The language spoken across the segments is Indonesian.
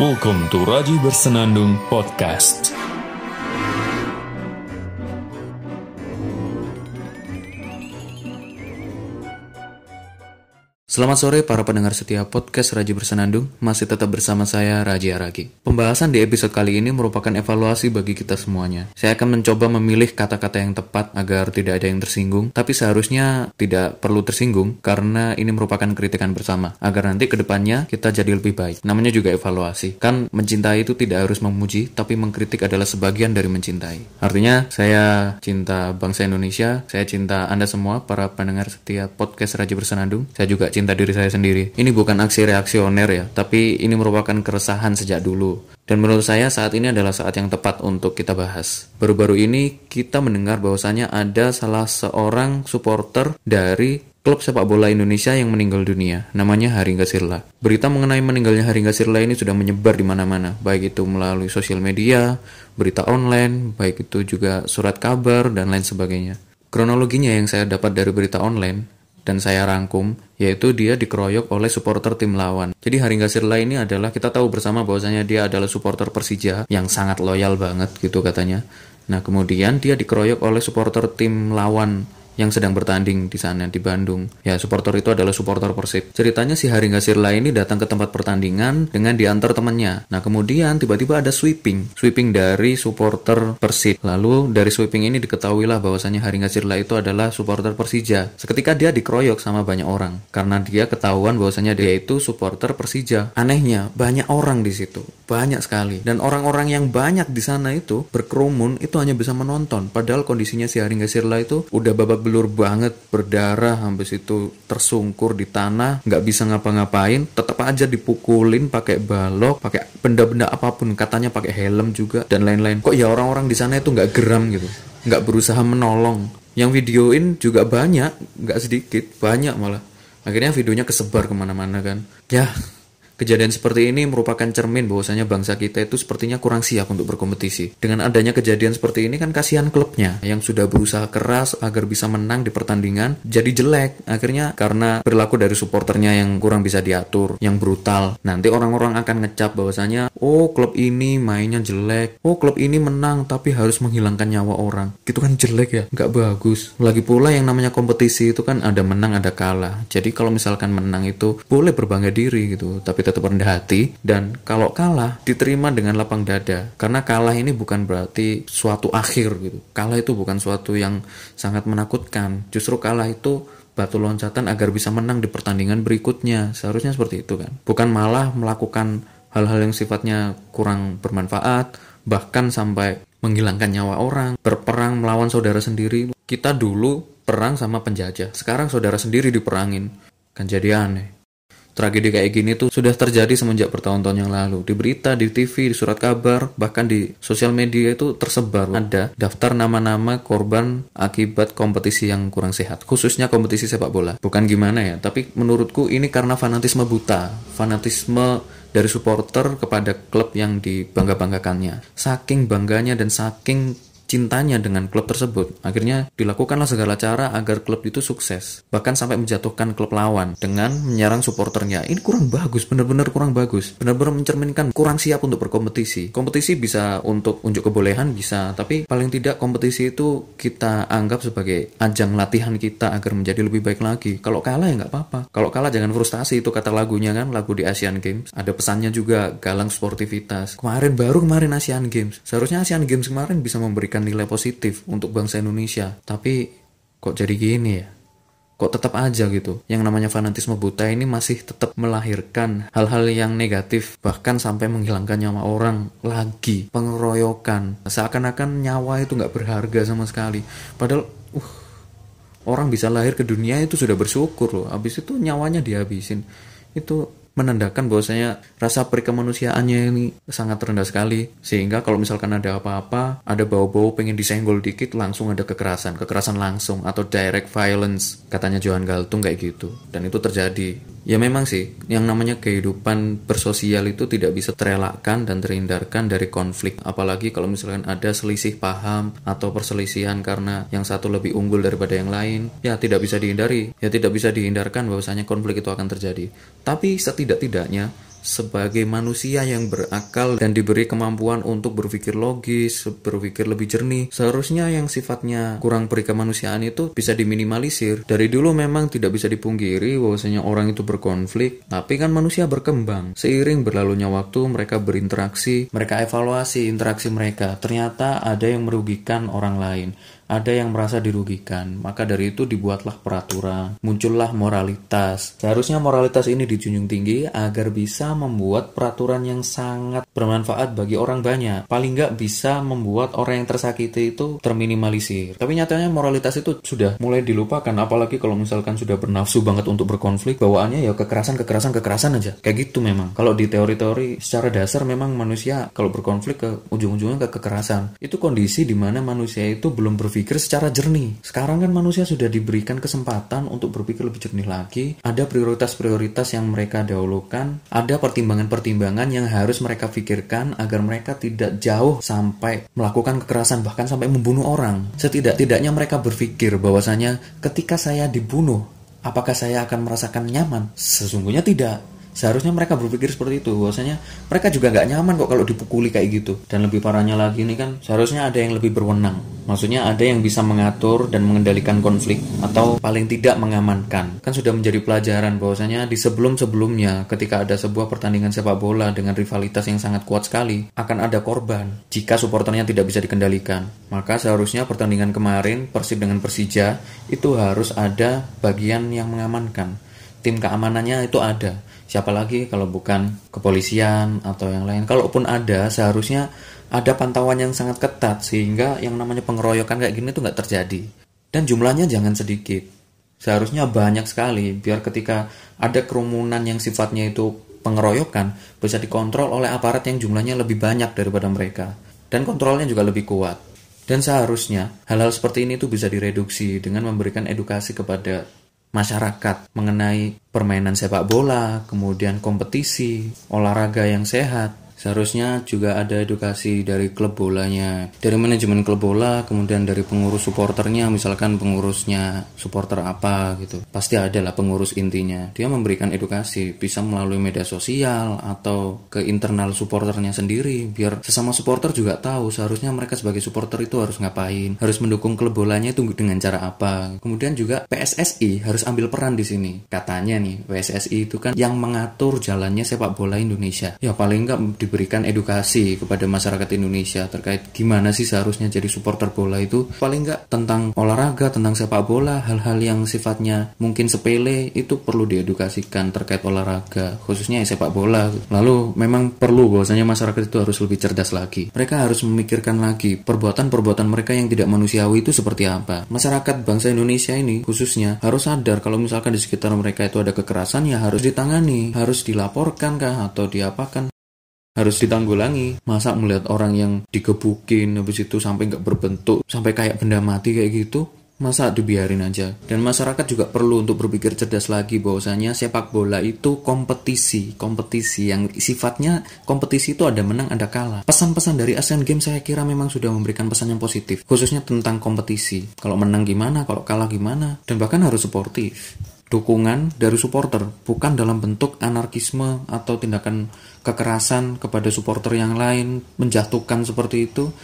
Welcome to Raji Bersenandung Podcast. Selamat sore para pendengar setia podcast Raji Bersenandung, masih tetap bersama saya Raji Aragi. Pembahasan di episode kali ini merupakan evaluasi bagi kita semuanya. Saya akan mencoba memilih kata-kata yang tepat agar tidak ada yang tersinggung, tapi seharusnya tidak perlu tersinggung karena ini merupakan kritikan bersama, agar nanti ke depannya kita jadi lebih baik. Namanya juga evaluasi. Kan mencintai itu tidak harus memuji, tapi mengkritik adalah sebagian dari mencintai. Artinya saya cinta bangsa Indonesia, saya cinta Anda semua para pendengar setia podcast Raji Bersenandung. Saya juga cinta cinta diri saya sendiri. Ini bukan aksi reaksioner ya, tapi ini merupakan keresahan sejak dulu. Dan menurut saya saat ini adalah saat yang tepat untuk kita bahas. Baru-baru ini kita mendengar bahwasanya ada salah seorang supporter dari klub sepak bola Indonesia yang meninggal dunia, namanya Haringga Sirla. Berita mengenai meninggalnya Haringga Sirla ini sudah menyebar di mana-mana, baik itu melalui sosial media, berita online, baik itu juga surat kabar, dan lain sebagainya. Kronologinya yang saya dapat dari berita online, dan saya rangkum, yaitu dia dikeroyok oleh supporter tim lawan. Jadi Haringga Sirla ini adalah kita tahu bersama bahwasanya dia adalah supporter Persija yang sangat loyal banget gitu katanya. Nah kemudian dia dikeroyok oleh supporter tim lawan yang sedang bertanding di sana di Bandung. Ya, supporter itu adalah supporter Persib. Ceritanya si Haringga Sirla ini datang ke tempat pertandingan dengan diantar temannya. Nah, kemudian tiba-tiba ada sweeping, sweeping dari supporter Persib. Lalu dari sweeping ini diketahuilah bahwasanya Haringga Sirla itu adalah supporter Persija. Seketika dia dikeroyok sama banyak orang karena dia ketahuan bahwasanya dia itu supporter Persija. Anehnya, banyak orang di situ, banyak sekali. Dan orang-orang yang banyak di sana itu berkerumun itu hanya bisa menonton. Padahal kondisinya si Haringga Sirla itu udah babak belur banget berdarah habis itu tersungkur di tanah nggak bisa ngapa-ngapain tetap aja dipukulin pakai balok pakai benda-benda apa pun katanya pakai helm juga dan lain-lain. Kok ya orang-orang di sana itu nggak geram gitu? Nggak berusaha menolong. Yang videoin juga banyak nggak sedikit banyak malah. Akhirnya videonya kesebar ke mana-mana kan. Ya Kejadian seperti ini merupakan cermin bahwasanya bangsa kita itu sepertinya kurang siap untuk berkompetisi. Dengan adanya kejadian seperti ini kan kasihan klubnya yang sudah berusaha keras agar bisa menang di pertandingan jadi jelek. Akhirnya karena perilaku dari supporternya yang kurang bisa diatur, yang brutal. Nanti orang-orang akan ngecap bahwasanya oh klub ini mainnya jelek, oh klub ini menang tapi harus menghilangkan nyawa orang. Gitu kan jelek ya, nggak bagus. Lagi pula yang namanya kompetisi itu kan ada menang ada kalah. Jadi kalau misalkan menang itu boleh berbangga diri gitu, tapi tetap rendah hati dan kalau kalah diterima dengan lapang dada. Karena kalah ini bukan berarti suatu akhir gitu. Kalah itu bukan suatu yang sangat menakutkan. Justru kalah itu batu loncatan agar bisa menang di pertandingan berikutnya. Seharusnya seperti itu kan. Bukan malah melakukan hal-hal yang sifatnya kurang bermanfaat bahkan sampai menghilangkan nyawa orang berperang melawan saudara sendiri. Kita dulu perang sama penjajah. Sekarang saudara sendiri diperangin. Kan jadi aneh Tragedi kayak gini tuh sudah terjadi semenjak bertahun-tahun yang lalu. Di berita, di TV, di surat kabar, bahkan di sosial media itu tersebar ada daftar nama-nama korban akibat kompetisi yang kurang sehat, khususnya kompetisi sepak bola. Bukan gimana ya, tapi menurutku ini karena fanatisme buta, fanatisme dari supporter kepada klub yang dibangga-banggakannya. Saking bangganya dan saking cintanya dengan klub tersebut. Akhirnya dilakukanlah segala cara agar klub itu sukses. Bahkan sampai menjatuhkan klub lawan dengan menyerang supporternya. Ini kurang bagus, benar-benar kurang bagus. Benar-benar mencerminkan kurang siap untuk berkompetisi. Kompetisi bisa untuk unjuk kebolehan bisa, tapi paling tidak kompetisi itu kita anggap sebagai ajang latihan kita agar menjadi lebih baik lagi. Kalau kalah ya nggak apa-apa. Kalau kalah jangan frustasi itu kata lagunya kan, lagu di Asian Games. Ada pesannya juga galang sportivitas. Kemarin baru kemarin Asian Games. Seharusnya Asian Games kemarin bisa memberikan memberikan nilai positif untuk bangsa Indonesia. Tapi kok jadi gini ya? Kok tetap aja gitu. Yang namanya fanatisme buta ini masih tetap melahirkan hal-hal yang negatif. Bahkan sampai menghilangkan nyawa orang lagi. Pengeroyokan. Seakan-akan nyawa itu nggak berharga sama sekali. Padahal, uh, orang bisa lahir ke dunia itu sudah bersyukur loh. Habis itu nyawanya dihabisin. Itu menandakan bahwasanya rasa perikemanusiaannya ini sangat rendah sekali. Sehingga kalau misalkan ada apa-apa ada bau-bau pengen disenggol dikit langsung ada kekerasan. Kekerasan langsung atau direct violence katanya Johan Galtung kayak gitu. Dan itu terjadi Ya memang sih, yang namanya kehidupan bersosial itu tidak bisa terelakkan dan terhindarkan dari konflik. Apalagi kalau misalkan ada selisih paham atau perselisihan karena yang satu lebih unggul daripada yang lain, ya tidak bisa dihindari. Ya tidak bisa dihindarkan bahwasanya konflik itu akan terjadi. Tapi setidak-tidaknya sebagai manusia yang berakal dan diberi kemampuan untuk berpikir logis, berpikir lebih jernih, seharusnya yang sifatnya kurang peri kemanusiaan itu bisa diminimalisir. Dari dulu memang tidak bisa dipungkiri bahwasanya orang itu berkonflik, tapi kan manusia berkembang. Seiring berlalunya waktu, mereka berinteraksi, mereka evaluasi interaksi mereka. Ternyata ada yang merugikan orang lain ada yang merasa dirugikan. Maka dari itu dibuatlah peraturan, muncullah moralitas. Seharusnya moralitas ini dijunjung tinggi agar bisa membuat peraturan yang sangat bermanfaat bagi orang banyak. Paling nggak bisa membuat orang yang tersakiti itu terminimalisir. Tapi nyatanya moralitas itu sudah mulai dilupakan, apalagi kalau misalkan sudah bernafsu banget untuk berkonflik, bawaannya ya kekerasan, kekerasan, kekerasan aja. Kayak gitu memang. Kalau di teori-teori secara dasar memang manusia kalau berkonflik ke ujung-ujungnya ke kekerasan. Itu kondisi di mana manusia itu belum berpikir berpikir secara jernih. Sekarang kan manusia sudah diberikan kesempatan untuk berpikir lebih jernih lagi. Ada prioritas-prioritas yang mereka dahulukan, ada pertimbangan-pertimbangan yang harus mereka pikirkan agar mereka tidak jauh sampai melakukan kekerasan bahkan sampai membunuh orang. Setidak-tidaknya mereka berpikir bahwasanya ketika saya dibunuh, apakah saya akan merasakan nyaman? Sesungguhnya tidak Seharusnya mereka berpikir seperti itu, bahwasanya mereka juga nggak nyaman kok kalau dipukuli kayak gitu. Dan lebih parahnya lagi ini kan, seharusnya ada yang lebih berwenang. Maksudnya ada yang bisa mengatur dan mengendalikan konflik atau paling tidak mengamankan. Kan sudah menjadi pelajaran bahwasanya di sebelum-sebelumnya ketika ada sebuah pertandingan sepak bola dengan rivalitas yang sangat kuat sekali, akan ada korban jika supporternya tidak bisa dikendalikan. Maka seharusnya pertandingan kemarin Persib dengan Persija itu harus ada bagian yang mengamankan. Tim keamanannya itu ada Siapa lagi kalau bukan kepolisian atau yang lain. Kalaupun ada, seharusnya ada pantauan yang sangat ketat sehingga yang namanya pengeroyokan kayak gini tuh nggak terjadi. Dan jumlahnya jangan sedikit. Seharusnya banyak sekali biar ketika ada kerumunan yang sifatnya itu pengeroyokan bisa dikontrol oleh aparat yang jumlahnya lebih banyak daripada mereka dan kontrolnya juga lebih kuat. Dan seharusnya hal-hal seperti ini tuh bisa direduksi dengan memberikan edukasi kepada masyarakat mengenai permainan sepak bola, kemudian kompetisi, olahraga yang sehat, Seharusnya juga ada edukasi dari klub bolanya, dari manajemen klub bola, kemudian dari pengurus supporternya, misalkan pengurusnya supporter apa gitu. Pasti ada lah pengurus intinya. Dia memberikan edukasi, bisa melalui media sosial atau ke internal supporternya sendiri, biar sesama supporter juga tahu seharusnya mereka sebagai supporter itu harus ngapain, harus mendukung klub bolanya itu dengan cara apa. Kemudian juga PSSI harus ambil peran di sini. Katanya nih, PSSI itu kan yang mengatur jalannya sepak bola Indonesia. Ya paling nggak di diberikan edukasi kepada masyarakat Indonesia terkait gimana sih seharusnya jadi supporter bola itu. Paling nggak tentang olahraga tentang sepak bola hal-hal yang sifatnya mungkin sepele itu perlu diedukasikan terkait olahraga khususnya sepak bola. Lalu memang perlu bahwasanya masyarakat itu harus lebih cerdas lagi. Mereka harus memikirkan lagi perbuatan-perbuatan mereka yang tidak manusiawi itu seperti apa. Masyarakat bangsa Indonesia ini khususnya harus sadar kalau misalkan di sekitar mereka itu ada kekerasan ya harus ditangani harus dilaporkan kah atau diapakan harus ditanggulangi. Masa melihat orang yang digebukin habis itu sampai nggak berbentuk sampai kayak benda mati kayak gitu masa dibiarin aja. Dan masyarakat juga perlu untuk berpikir cerdas lagi bahwasanya sepak bola itu kompetisi kompetisi yang sifatnya kompetisi itu ada menang ada kalah. Pesan-pesan dari Asian Games saya kira memang sudah memberikan pesan yang positif khususnya tentang kompetisi. Kalau menang gimana kalau kalah gimana dan bahkan harus sportif dukungan dari supporter, bukan dalam bentuk anarkisme atau tindakan kekerasan kepada supporter yang lain, menjatuhkan seperti itu.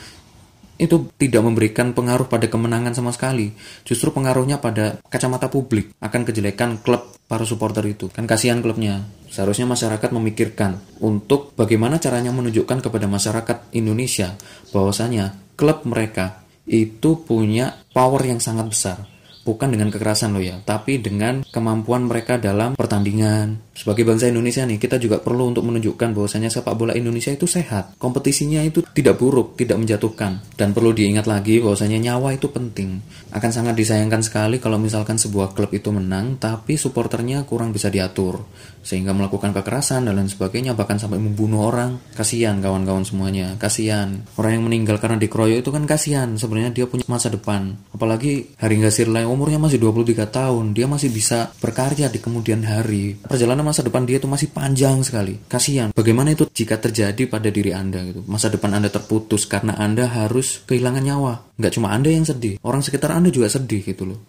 Itu tidak memberikan pengaruh pada kemenangan sama sekali. Justru pengaruhnya pada kacamata publik akan kejelekan klub para supporter itu. Kan kasihan klubnya. Seharusnya masyarakat memikirkan untuk bagaimana caranya menunjukkan kepada masyarakat Indonesia bahwasanya klub mereka itu punya power yang sangat besar bukan dengan kekerasan loh ya, tapi dengan kemampuan mereka dalam pertandingan. Sebagai bangsa Indonesia nih, kita juga perlu untuk menunjukkan bahwasanya sepak bola Indonesia itu sehat. Kompetisinya itu tidak buruk, tidak menjatuhkan. Dan perlu diingat lagi bahwasanya nyawa itu penting. Akan sangat disayangkan sekali kalau misalkan sebuah klub itu menang, tapi supporternya kurang bisa diatur. Sehingga melakukan kekerasan dan lain sebagainya, bahkan sampai membunuh orang. Kasihan kawan-kawan semuanya, kasihan. Orang yang meninggal karena dikeroyok itu kan kasihan. Sebenarnya dia punya masa depan. Apalagi Haringga Sirlai umurnya masih 23 tahun, dia masih bisa berkarya di kemudian hari. Perjalanan masa depan dia itu masih panjang sekali. Kasihan. Bagaimana itu jika terjadi pada diri Anda gitu? Masa depan Anda terputus karena Anda harus kehilangan nyawa. Nggak cuma Anda yang sedih, orang sekitar Anda juga sedih gitu loh.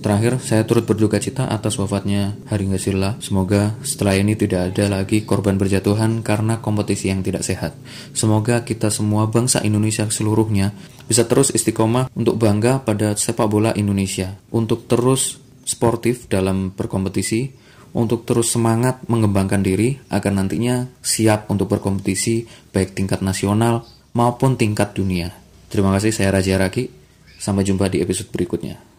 Terakhir, saya turut berduka cita atas wafatnya Haringga Sirla. Semoga setelah ini tidak ada lagi korban berjatuhan karena kompetisi yang tidak sehat. Semoga kita semua bangsa Indonesia seluruhnya bisa terus istiqomah untuk bangga pada sepak bola Indonesia, untuk terus sportif dalam berkompetisi, untuk terus semangat mengembangkan diri agar nantinya siap untuk berkompetisi baik tingkat nasional maupun tingkat dunia. Terima kasih saya Raja Raki. Sampai jumpa di episode berikutnya.